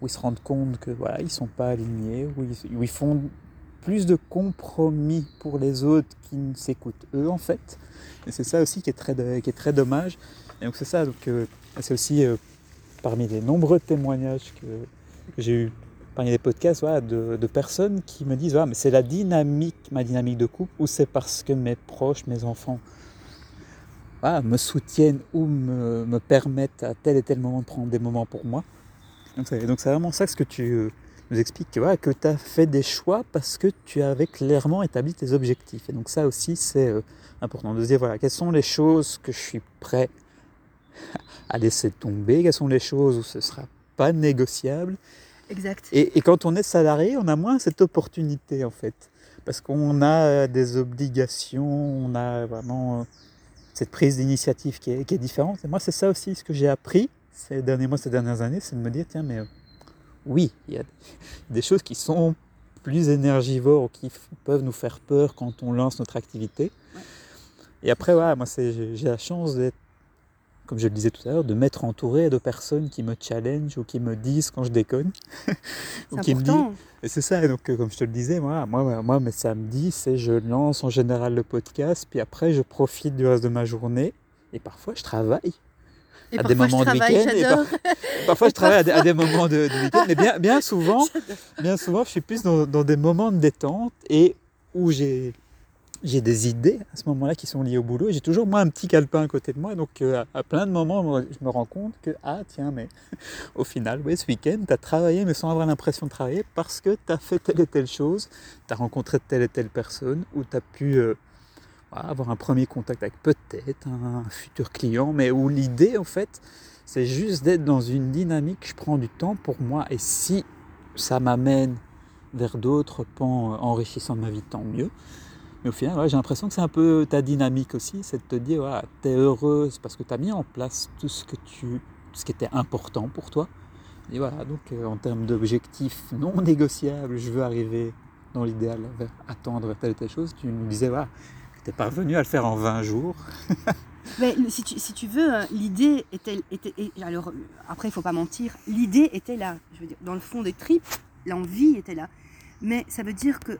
où ils se rendent compte que voilà, ils sont pas alignés, où ils, où ils font plus de compromis pour les autres qui ne s'écoutent eux en fait. Et c'est ça aussi qui est très, qui est très dommage. Et donc c'est ça, donc euh, c'est aussi euh, parmi les nombreux témoignages que, j'ai eu parmi les podcasts de, personnes qui me disent ah, mais c'est la dynamique, ma dynamique de couple, ou c'est parce que mes proches, mes enfants me soutiennent ou me, me permettent à tel et tel moment de prendre des moments pour moi. Donc c'est donc c'est vraiment ça ce que tu euh, nous expliques, que, voilà, que tu as fait des choix parce que tu avais clairement établi tes objectifs. Et donc ça aussi c'est euh, important de se dire, voilà, quelles sont les choses que je suis prêt à laisser tomber, quelles sont les choses où ce sera pas négociable? Exact. Et, et quand on est salarié, on a moins cette opportunité en fait. Parce qu'on a euh, des obligations, on a vraiment euh, cette prise d'initiative qui est, qui est différente. Et moi, c'est ça aussi ce que j'ai appris ces derniers mois, ces dernières années, c'est de me dire, tiens, mais oui, il y a des choses qui sont plus énergivores ou qui peuvent nous faire peur quand on lance notre activité. Ouais. Et après, voilà, moi, j'ai la chance d'être, comme je le disais tout à l'heure, de m'être entouré de personnes qui me challengent ou qui me disent quand je déconne. ou C'est qui me disent, c'est ça, et donc euh, comme je te le disais, moi, moi, moi mes samedis, c'est je lance en général le podcast, puis après je profite du reste de ma journée, et parfois je travaille. Et à des moments de week-end. Parfois je travaille à des, moments de, week-end, mais bien, bien souvent, bien souvent, je suis plus dans, dans des moments de détente et où j'ai j'ai des idées à ce moment-là qui sont liées au boulot. J'ai toujours moi un petit calepin à côté de moi, donc euh, à, à plein de moments, je me rends compte que ah tiens, mais au final, ouais, ce week-end, tu as travaillé mais sans avoir l'impression de travailler parce que tu as fait telle et telle chose, tu as rencontré telle et telle personne, ou tu as pu euh, avoir un premier contact avec peut-être un, futur client, mais où l'idée en fait, c'est juste d'être dans une dynamique, je prends du temps pour moi, et si ça m'amène vers d'autres pans euh, enrichissants de ma vie, tant mieux. Mais au final, j'ai l'impression que c'est un peu ta dynamique aussi, c'est de te dire, tu es heureuse parce que tu as mis en place tout ce, que tu, ce qui était important pour toi. Et voilà, donc euh, en termes d'objectifs non négociables, je veux arriver dans l'idéal, vers attendre telle et telle chose. Tu nous disais, voilà, que tu es parvenu à le faire en 20 jours. Mais si tu, veux, hein, l'idée était, alors euh, après il faut pas mentir, l'idée était là. Je veux dire, dans le fond des tripes, l'envie était là. Mais ça veut dire que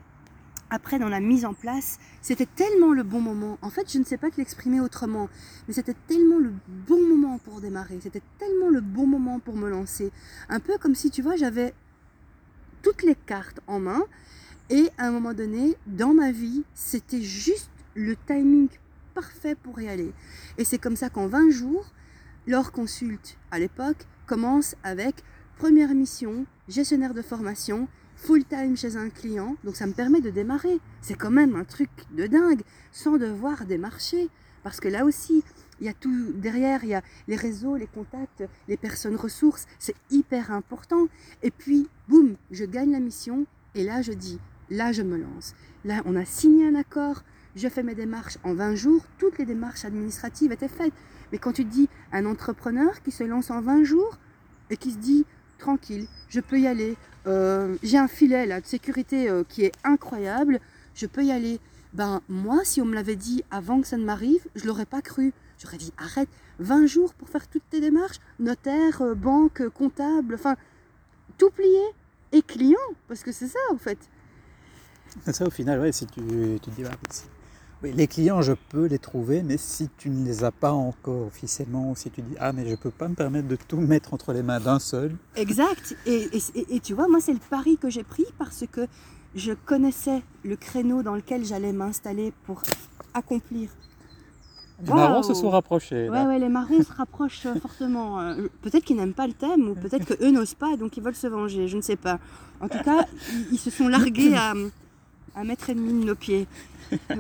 après dans la mise en place, c'était tellement le bon moment. En fait, je ne sais pas te l'exprimer autrement, mais c'était tellement le bon moment pour démarrer. C'était tellement le bon moment pour me lancer. Un peu comme si tu vois, j'avais toutes les cartes en main et à un moment donné, dans ma vie, c'était juste le timing parfait pour y aller. Et c'est comme ça qu'en 20 jours, leur consulte à l'époque commence avec première mission, gestionnaire de formation, full time chez un client. Donc ça me permet de démarrer. C'est quand même un truc de dingue sans devoir démarcher. Parce que là aussi, il y a tout derrière, il y a les réseaux, les contacts, les personnes ressources. C'est hyper important. Et puis, boum, je gagne la mission. Et là, je dis, là, je me lance. Là, on a signé un accord. Je fais mes démarches en 20 jours. Toutes les démarches administratives étaient faites. Mais quand tu te dis un entrepreneur qui se lance en 20 jours et qui se dit tranquille, je peux y aller, euh, j'ai un filet là de sécurité euh, qui est incroyable, je peux y aller. Ben moi, si on me l'avait dit avant que ça ne m'arrive, je l'aurais pas cru. J'aurais dit arrête, 20 jours pour faire toutes tes démarches, notaire, euh, banque, comptable, enfin tout plié et client, parce que c'est ça en fait. Ça au final, ouais, si tu, tu dis, oui, les clients, je peux les trouver, mais si tu ne les as pas encore officiellement, ou si tu dis, ah, mais je peux pas me permettre de tout mettre entre les mains d'un seul, Exact. Et, et- et- et tu vois, moi, c'est le pari que j'ai pris parce que je connaissais le créneau dans lequel j'allais m'installer pour accomplir. les marrons se sont rapprochés. Ouais, ouais, les marrons se rapprochent euh, fortement. Euh, Peut-être qu'ils n'aiment pas le thème ou peut-être qu'eux n'osent pas, donc ils veulent se venger. Je ne sais pas. En tout cas, ils, ils se sont largués à un mètre et demi de nos pieds.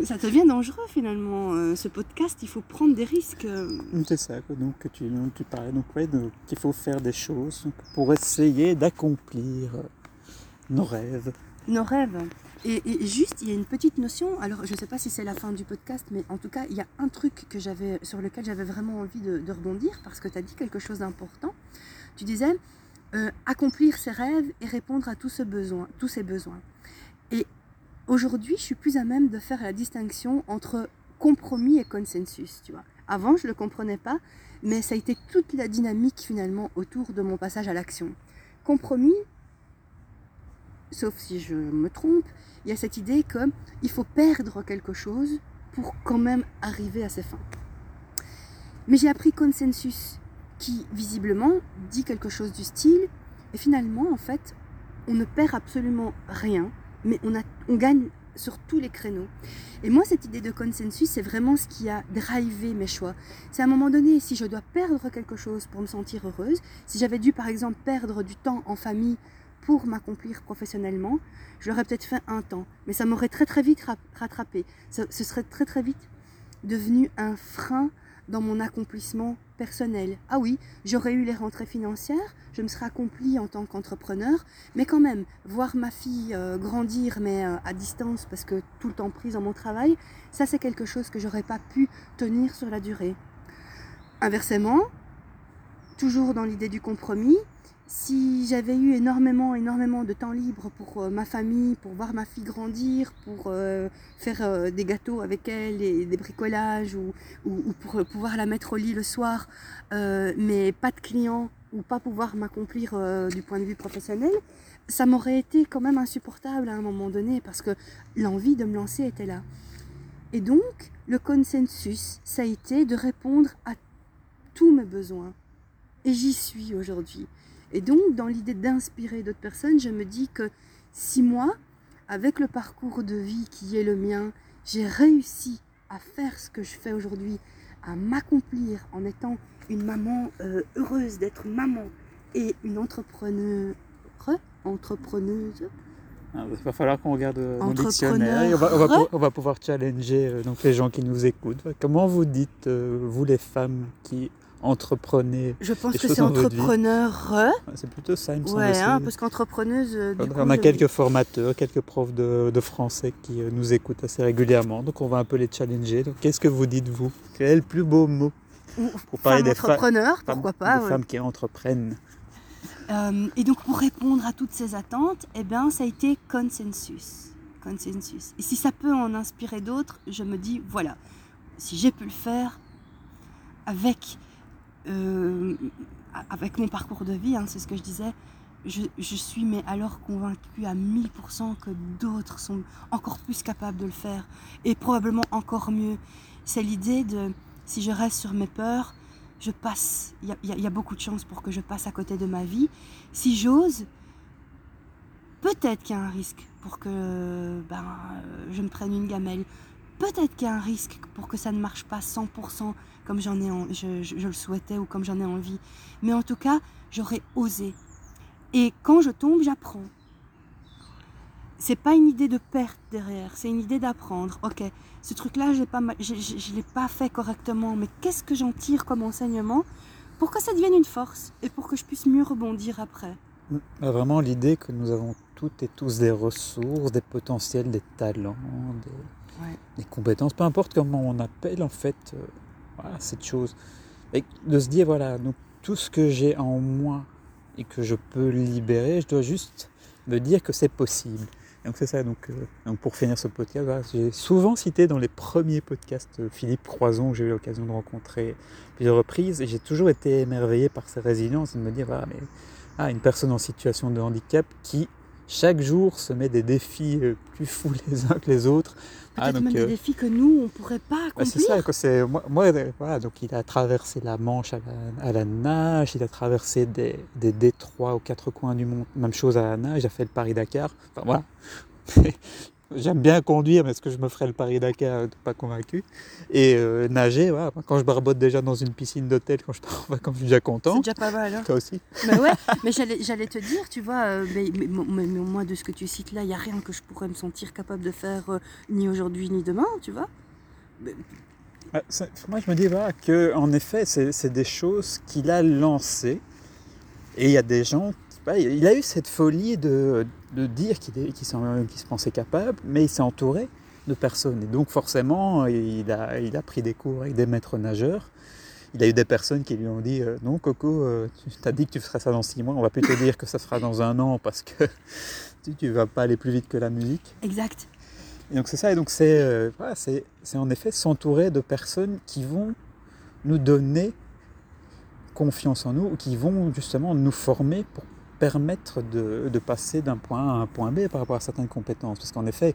Ça devient dangereux finalement. Euh, Ce podcast, il faut prendre des risques. euh, C'est ça, donc que tu, tu parlais, donc ouais, donc, qu'il faut faire des choses pour essayer d'accomplir euh, nos rêves. nos rêves. Et, et juste, il y a une petite notion, alors je ne sais pas si c'est la fin du podcast, mais en tout cas, il y a un truc que j'avais, sur lequel j'avais vraiment envie de, de rebondir, parce que tu as dit quelque chose d'important. Tu disais euh, accomplir ses rêves et répondre à tous ses besoins. Tous ses besoins. Et aujourd'hui, je suis plus à même de faire la distinction entre compromis et consensus. Tu vois. Avant, je ne le comprenais pas, mais ça a été toute la dynamique finalement autour de mon passage à l'action. Compromis, sauf si je me trompe, il y a cette idée qu'il faut perdre quelque chose pour quand même arriver à ses fins. Mais j'ai appris consensus qui visiblement dit quelque chose du style et finalement en fait on ne perd absolument rien mais on, a, on gagne sur tous les créneaux. Et moi, cette idée de consensus, c'est vraiment ce qui a drivé mes choix. C'est à un moment donné, si je dois perdre quelque chose pour me sentir heureuse, si j'avais dû par exemple perdre du temps en famille pour m'accomplir professionnellement, je l'aurais peut-être fait un temps, mais ça m'aurait très très vite rattrapé. Ce serait très très vite devenu un frein dans mon accomplissement personnel. Ah oui, j'aurais eu les rentrées financières, je me serais accomplie en tant qu'entrepreneur, mais quand même, voir ma fille euh, grandir, mais euh, à distance, parce que tout le temps prise dans mon travail, ça c'est quelque chose que j'aurais pas pu tenir sur la durée. Inversement, toujours dans l'idée du compromis, si j'avais eu énormément, énormément de temps libre pour euh, ma famille, pour voir ma fille grandir, pour euh, faire euh, des gâteaux avec elle et des bricolages ou, pour pouvoir la mettre au lit le soir, mais pas de clients ou pas pouvoir m'accomplir du point de vue professionnel, ça m'aurait été quand même insupportable à un moment donné parce que l'envie de me lancer était là. Et donc, le consensus, ça a été de répondre à tous mes besoins. Et j'y suis aujourd'hui. Et donc, dans l'idée d'inspirer d'autres personnes, je me dis que si moi, avec le parcours de vie qui est le mien, j'ai réussi à faire ce que je fais aujourd'hui, à m'accomplir en étant une maman euh, heureuse d'être maman et une entrepreneuse, entrepreneuse. Ah, il va falloir qu'on regarde euh, nos dictionnaires. On va, on, va, pouvoir challenger euh, donc les gens qui nous écoutent. Comment vous dites, vous les femmes qui entreprenez Je pense que c'est entrepreneur. C'est plutôt ça, il me semble. Ouais, hein, parce qu'entrepreneuse. Euh, on a quelques formateurs, quelques profs de, français qui euh, nous écoutent assez régulièrement, donc on va un peu les challenger. Donc qu'est-ce que vous dites vous? Quel est le plus beau mot pour parler des entrepreneurs, pourquoi pas Des femmes qui entreprennent. Euh, et donc pour répondre à toutes ces attentes, eh ben, ça a été consensus. Consensus. Et si ça peut en inspirer d'autres, je me dis voilà, si j'ai pu le faire avec euh, avec mon parcours de vie, hein, c'est ce que je disais, je, suis mais alors convaincue à 1000% que d'autres sont encore plus capables de le faire et probablement encore mieux. C'est l'idée de si je reste sur mes peurs, je passe. Il y, y, a beaucoup de chances pour que je passe à côté de ma vie. Si j'ose, peut-être qu'il y a un risque pour que ben, je me prenne une gamelle. Peut-être qu'il y a un risque pour que ça ne marche pas 100% comme j'en ai, je, le souhaitais ou comme j'en ai envie. Mais en tout cas, j'aurais osé. Et quand je tombe, j'apprends. C'est pas une idée de perte derrière, c'est une idée d'apprendre. Ok, ce truc-là, je ne l'ai pas fait correctement, mais qu'est-ce que j'en tire comme enseignement pour que ça devienne une force et pour que je puisse mieux rebondir après? Vraiment l'idée que nous avons toutes et tous des ressources, des potentiels, des talents, des, compétences, peu importe comment on appelle en fait. Voilà, cette chose. Et de se dire, voilà, tout ce que j'ai en moi et que je peux libérer, je dois juste me dire que c'est possible. Donc c'est ça, donc, euh, donc, pour finir ce podcast, j'ai souvent cité dans les premiers podcasts euh, Philippe Croison que j'ai eu l'occasion de rencontrer plusieurs reprises et j'ai toujours été émerveillé par sa résilience de me dire, voilà, mais ah, une personne en situation de handicap qui chaque jour se met des défis euh, plus fous les uns que les autres. Peut-être ah, même des euh, défis que nous, on ne pourrait pas accomplir. c'est ça, c'est, moi, moi voilà, donc il a traversé la Manche à la, nage, il a traversé des, des détroits aux quatre coins du monde, même chose à la nage, il a fait le Paris-Dakar. Enfin voilà, J'aime bien conduire, mais est-ce que je me ferais le Paris-Dakar Pas convaincu. Et euh, nager, voilà. quand je barbote déjà dans une piscine d'hôtel, quand je pars en vacances, je suis déjà content. C'est déjà pas mal. Hein. Toi aussi. Mais ouais, mais j'allais te dire, tu vois, euh, mais, mais, moi, de ce que tu cites là, il n'y a rien que je pourrais me sentir capable de faire euh, ni aujourd'hui ni demain, tu vois. Ah, moi, je me dis voilà, que, en effet, c'est des choses qu'il a lancées. Et il y a des gens il a eu cette folie de, dire qu'il se pensait capable, mais il s'est entouré de personnes. Et donc forcément, il a, il a pris des cours avec des maîtres nageurs. Il a eu des personnes qui lui ont dit euh, Non, Coco, euh, tu t'as dit que tu ferais ça dans six mois, on va plus te dire que ça sera dans un an parce que tu ne vas pas aller plus vite que la musique. Exact. Et donc c'est ça, et donc c'est euh, en effet s'entourer de personnes qui vont nous donner confiance en nous, ou qui vont justement nous former pour permettre de, passer d'un point A à un point B par rapport à certaines compétences. Parce qu'en effet,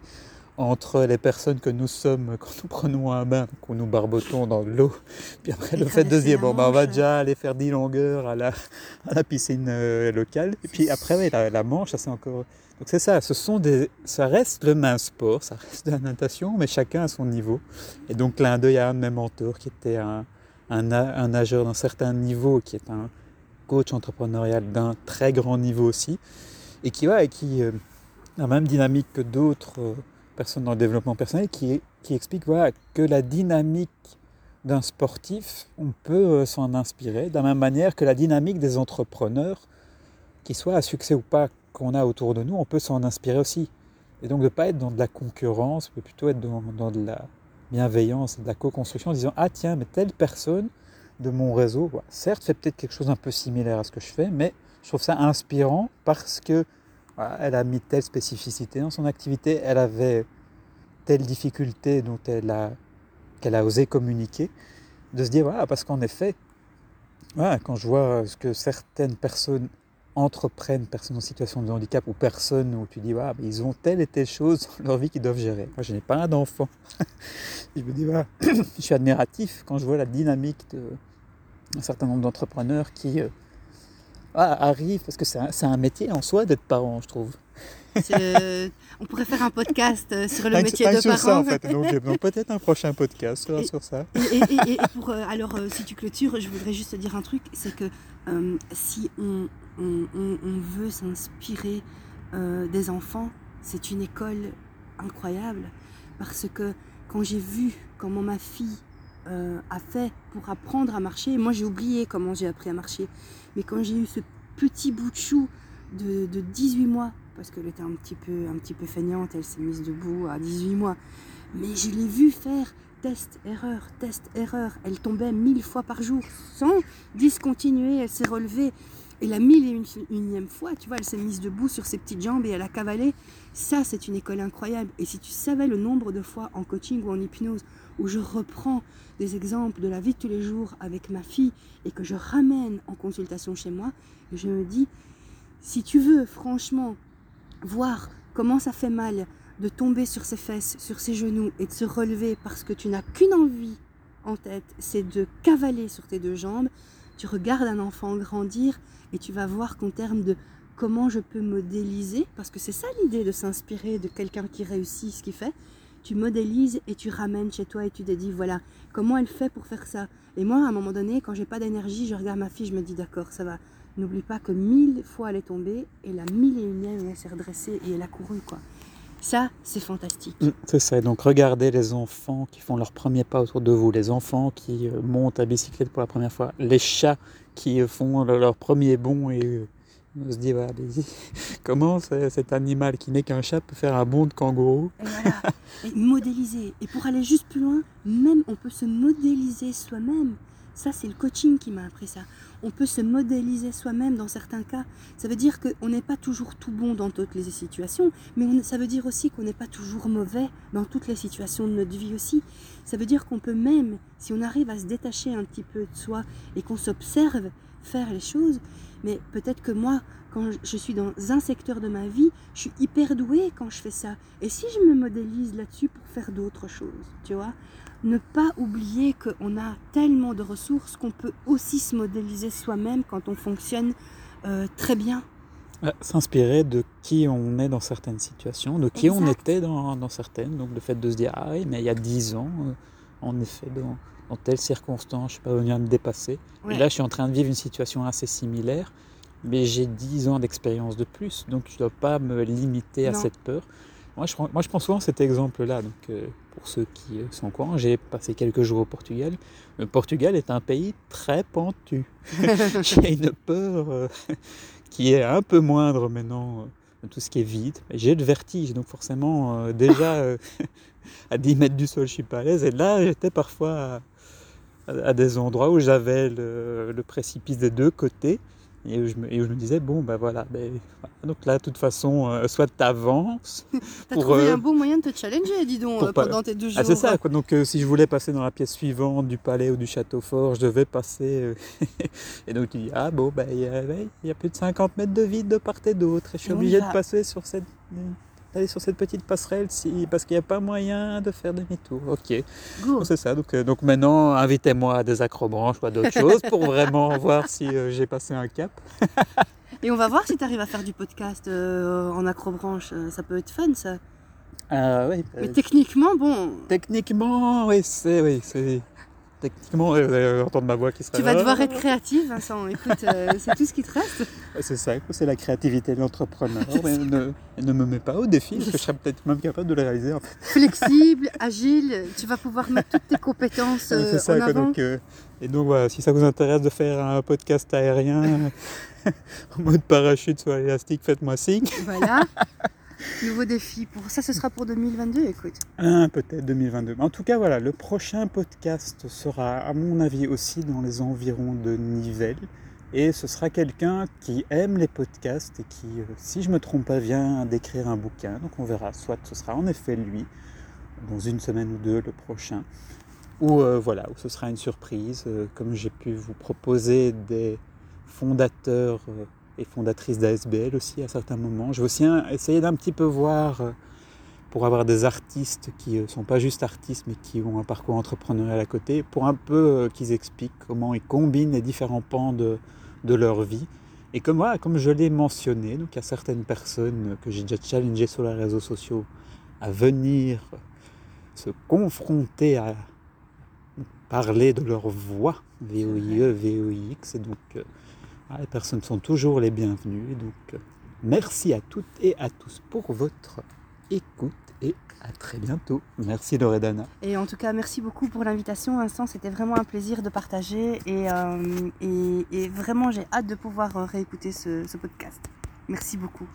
entre les personnes que nous sommes quand nous prenons un bain, donc nous barbotons dans l'eau, puis après Et le fait de se dire, bon, bah, on va déjà aller faire 10 longueurs à la, à la piscine euh, locale, et puis après, ouais, la, la Manche, ça c'est encore... Donc c'est ça, ce sont des, ça reste le même sport, ça reste de la natation, mais chacun à son niveau. Et donc clin d'œil à un de mes mentors qui était un, un, un nageur d'un certain niveau, qui est un coach entrepreneurial d'un très grand niveau aussi, et qui, ouais, qui euh, a la même dynamique que d'autres euh, personnes dans le développement personnel, qui, qui explique voilà, que la dynamique d'un sportif, on peut euh, s'en inspirer, de la même manière que la dynamique des entrepreneurs, qu'ils soient à succès ou pas, qu'on a autour de nous, on peut s'en inspirer aussi. Et donc de ne pas être dans de la concurrence, mais plutôt être dans, de la bienveillance, de la co-construction, en disant Ah tiens, mais telle personne de mon réseau, certes, fait peut-être quelque chose un peu similaire à ce que je fais, mais je trouve ça inspirant parce que elle a mis telle spécificité dans son activité, elle avait telle difficulté dont elle a, qu'elle a osé communiquer, de se dire voilà, parce qu'en effet, quand je vois ce que certaines personnes entreprennent, personnes en situation de handicap ou personnes où tu dis voilà, ils ont telle et telle chose dans leur vie qu'ils doivent gérer. Moi, je n'ai pas d'enfant. je me dis je suis admiratif quand je vois la dynamique de un certain nombre d'entrepreneurs qui euh, ah, arrivent, parce que c'est un, un métier en soi d'être parent, je trouve. C'est- On pourrait faire un podcast euh, sur le métier de sur ça, en parent. fait. Donc, donc peut-être un prochain podcast Et- sur ça. Et, et- et- et pour, euh, alors, euh, si tu clôtures, je voudrais juste te dire un truc, c'est que euh, si on, on- on- on veut s'inspirer euh, des enfants, c'est une école incroyable. Parce que quand j'ai vu comment ma fille euh, a fait pour apprendre à marcher, moi j'ai oublié comment j'ai appris à marcher, mais quand j'ai eu ce petit bout de chou de, de 18 mois, parce qu'elle était un petit peu, un petit peu feignante, elle s'est mise debout à 18 mois, mais je l'ai vue faire test, erreur, test, erreur. Elle tombait mille fois par jour sans discontinuer. Elle s'est relevée. Et la mille et une, unième fois, tu vois, elle s'est mise debout sur ses petites jambes et elle a cavalé. Ça, c'est une école incroyable. Et si tu savais le nombre de fois en coaching ou en hypnose où je reprends des exemples de la vie de tous les jours avec ma fille et que je ramène en consultation chez moi, je me dis, si tu veux franchement voir comment ça fait mal de tomber sur ses fesses, sur ses genoux et de se relever parce que tu n'as qu'une envie en tête, c'est de cavaler sur tes deux jambes. Tu regardes un enfant grandir et tu vas voir qu'en termes de comment je peux modéliser, parce que c'est ça l'idée de s'inspirer de quelqu'un qui réussit ce qu'il fait, tu modélises et tu ramènes chez toi et tu te dis voilà comment elle fait pour faire ça. Et moi à un moment donné quand j'ai pas d'énergie, je regarde ma fille, je me dis d'accord ça va. N'oublie pas que mille fois elle est tombée et la mille et unième elle s'est redressée et elle a couru quoi. Ça, c'est fantastique. Mm, C'est ça. Donc regardez les enfants qui font leur premier pas autour de vous, les enfants qui euh, montent à bicyclette pour la première fois, les chats qui euh, font le- leur premier bond et euh, on se dit voilà, mais comment cet animal qui n'est qu'un chat peut faire un bond de kangourou? Et voilà. Et modéliser. Et pour aller juste plus loin, même on peut se modéliser soi-même. Ça, c'est le coaching qui m'a appris ça. On peut se modéliser soi-même dans certains cas. Ça veut dire qu'on n'est pas toujours tout bon dans toutes les situations, mais ça veut dire aussi qu'on n'est pas toujours mauvais dans toutes les situations de notre vie aussi. Ça veut dire qu'on peut même, si on arrive à se détacher un petit peu de soi et qu'on s'observe faire les choses, mais peut-être que moi, quand je suis dans un secteur de ma vie, je suis hyper douée quand je fais ça. Et si je me modélise là-dessus pour faire d'autres choses, tu vois Ne pas oublier qu'on a tellement de ressources qu'on peut aussi se modéliser soi-même quand on fonctionne euh, très bien. Euh, S'inspirer de qui on est dans certaines situations, de qui on était dans, dans certaines. Donc le fait de se dire ah oui, mais il y a dix ans, euh, en effet, dans, dans telle circonstance, je suis pas venu à me dépasser. Ouais. Et là, je suis en train de vivre une situation assez similaire, mais j'ai 10 ans d'expérience de plus, donc je ne dois pas me limiter à cette peur. Moi je, prends, moi, je prends souvent cet exemple-là. Donc, euh, pour ceux qui euh, sont au courant, j'ai passé quelques jours au Portugal. Le Portugal est un pays très pentu. j'ai une peur euh, qui est un peu moindre maintenant de tout ce qui est vide. J'ai le vertige, donc forcément, déjà à 10 mètres du sol, je suis pas à l'aise. Et là, j'étais parfois à, des endroits où j'avais le, le précipice des deux côtés. Et où je me, et où je me disais, bon, ben voilà. ben, voilà. donc là, de toute façon, euh, soit tu avances. T'as trouvé euh, un bon moyen de te challenger, dis donc, euh, pendant tes deux jours. Ah, c'est ça, quoi. Donc, euh, si je voulais passer dans la pièce suivante du palais ou du château fort, je devais passer. et donc, tu dis, ah bon, ben, il y, a- y a plus de 50 mètres de vide de part et d'autre. Et je suis obligé de va. passer sur cette. D'aller sur cette petite passerelle si, parce qu'il n'y a pas moyen de faire demi-tour. Ok, c'est ça. Donc, euh, donc maintenant, invitez-moi à des acrobranches ou à d'autres choses pour vraiment voir si euh, j'ai passé un cap. Et on va voir si tu arrives à faire du podcast euh, en acrobranche. Ça peut être fun, ça. Ah oui, Mais techniquement, bon, techniquement, oui, c'est oui, c'est techniquement, euh, vous allez entendre ma voix qui sera. tu vas devoir être créatif, Vincent. Écoute, euh, c'est tout ce qui te reste. C'est ça, c'est la créativité de l'entrepreneur. Ne, ne me mets pas au défi, parce que je serais peut-être même capable de le réaliser. En fait. Flexible, agile, tu vas pouvoir mettre toutes tes compétences euh, c'est ça, en quoi, avant. donc, euh, et donc voilà, si ça vous intéresse de faire un podcast aérien en mode parachute sur élastique, faites-moi signe. Voilà. Nouveau défi. Pour ça, ce sera pour 2022, écoute. Ah, peut-être 2022. Mais en tout cas, voilà, le prochain podcast sera, à mon avis, aussi dans les environs de Nivelles. Et ce sera quelqu'un qui aime les podcasts et qui, euh, si je ne me trompe pas, vient d'écrire un bouquin. Donc on verra. Soit ce sera en effet lui, dans une semaine ou deux, le prochain. Ou euh, voilà, ce sera une surprise, euh, comme j'ai pu vous proposer des fondateurs et fondatrices d'ASBL aussi à certains moments. Je vais aussi essayer d'un petit peu voir euh, pour avoir des artistes qui ne sont pas juste artistes mais qui ont un parcours entrepreneurial à côté, pour un peu euh, qu'ils expliquent comment ils combinent les différents pans de, de leur vie. Et comme, voilà, comme je l'ai mentionné, donc il y a certaines personnes que j'ai déjà challengées sur les réseaux sociaux à venir se confronter à parler de leur voix, VOIE, VOIX, et donc euh, les personnes sont toujours les bienvenues. Donc euh, merci à toutes et à tous pour votre écoute et à très bientôt. Merci Loredana. Et en tout cas, merci beaucoup pour l'invitation, Vincent. C'était vraiment un plaisir de partager. Et, euh, vraiment, j'ai hâte de pouvoir euh, réécouter ce podcast. Merci beaucoup.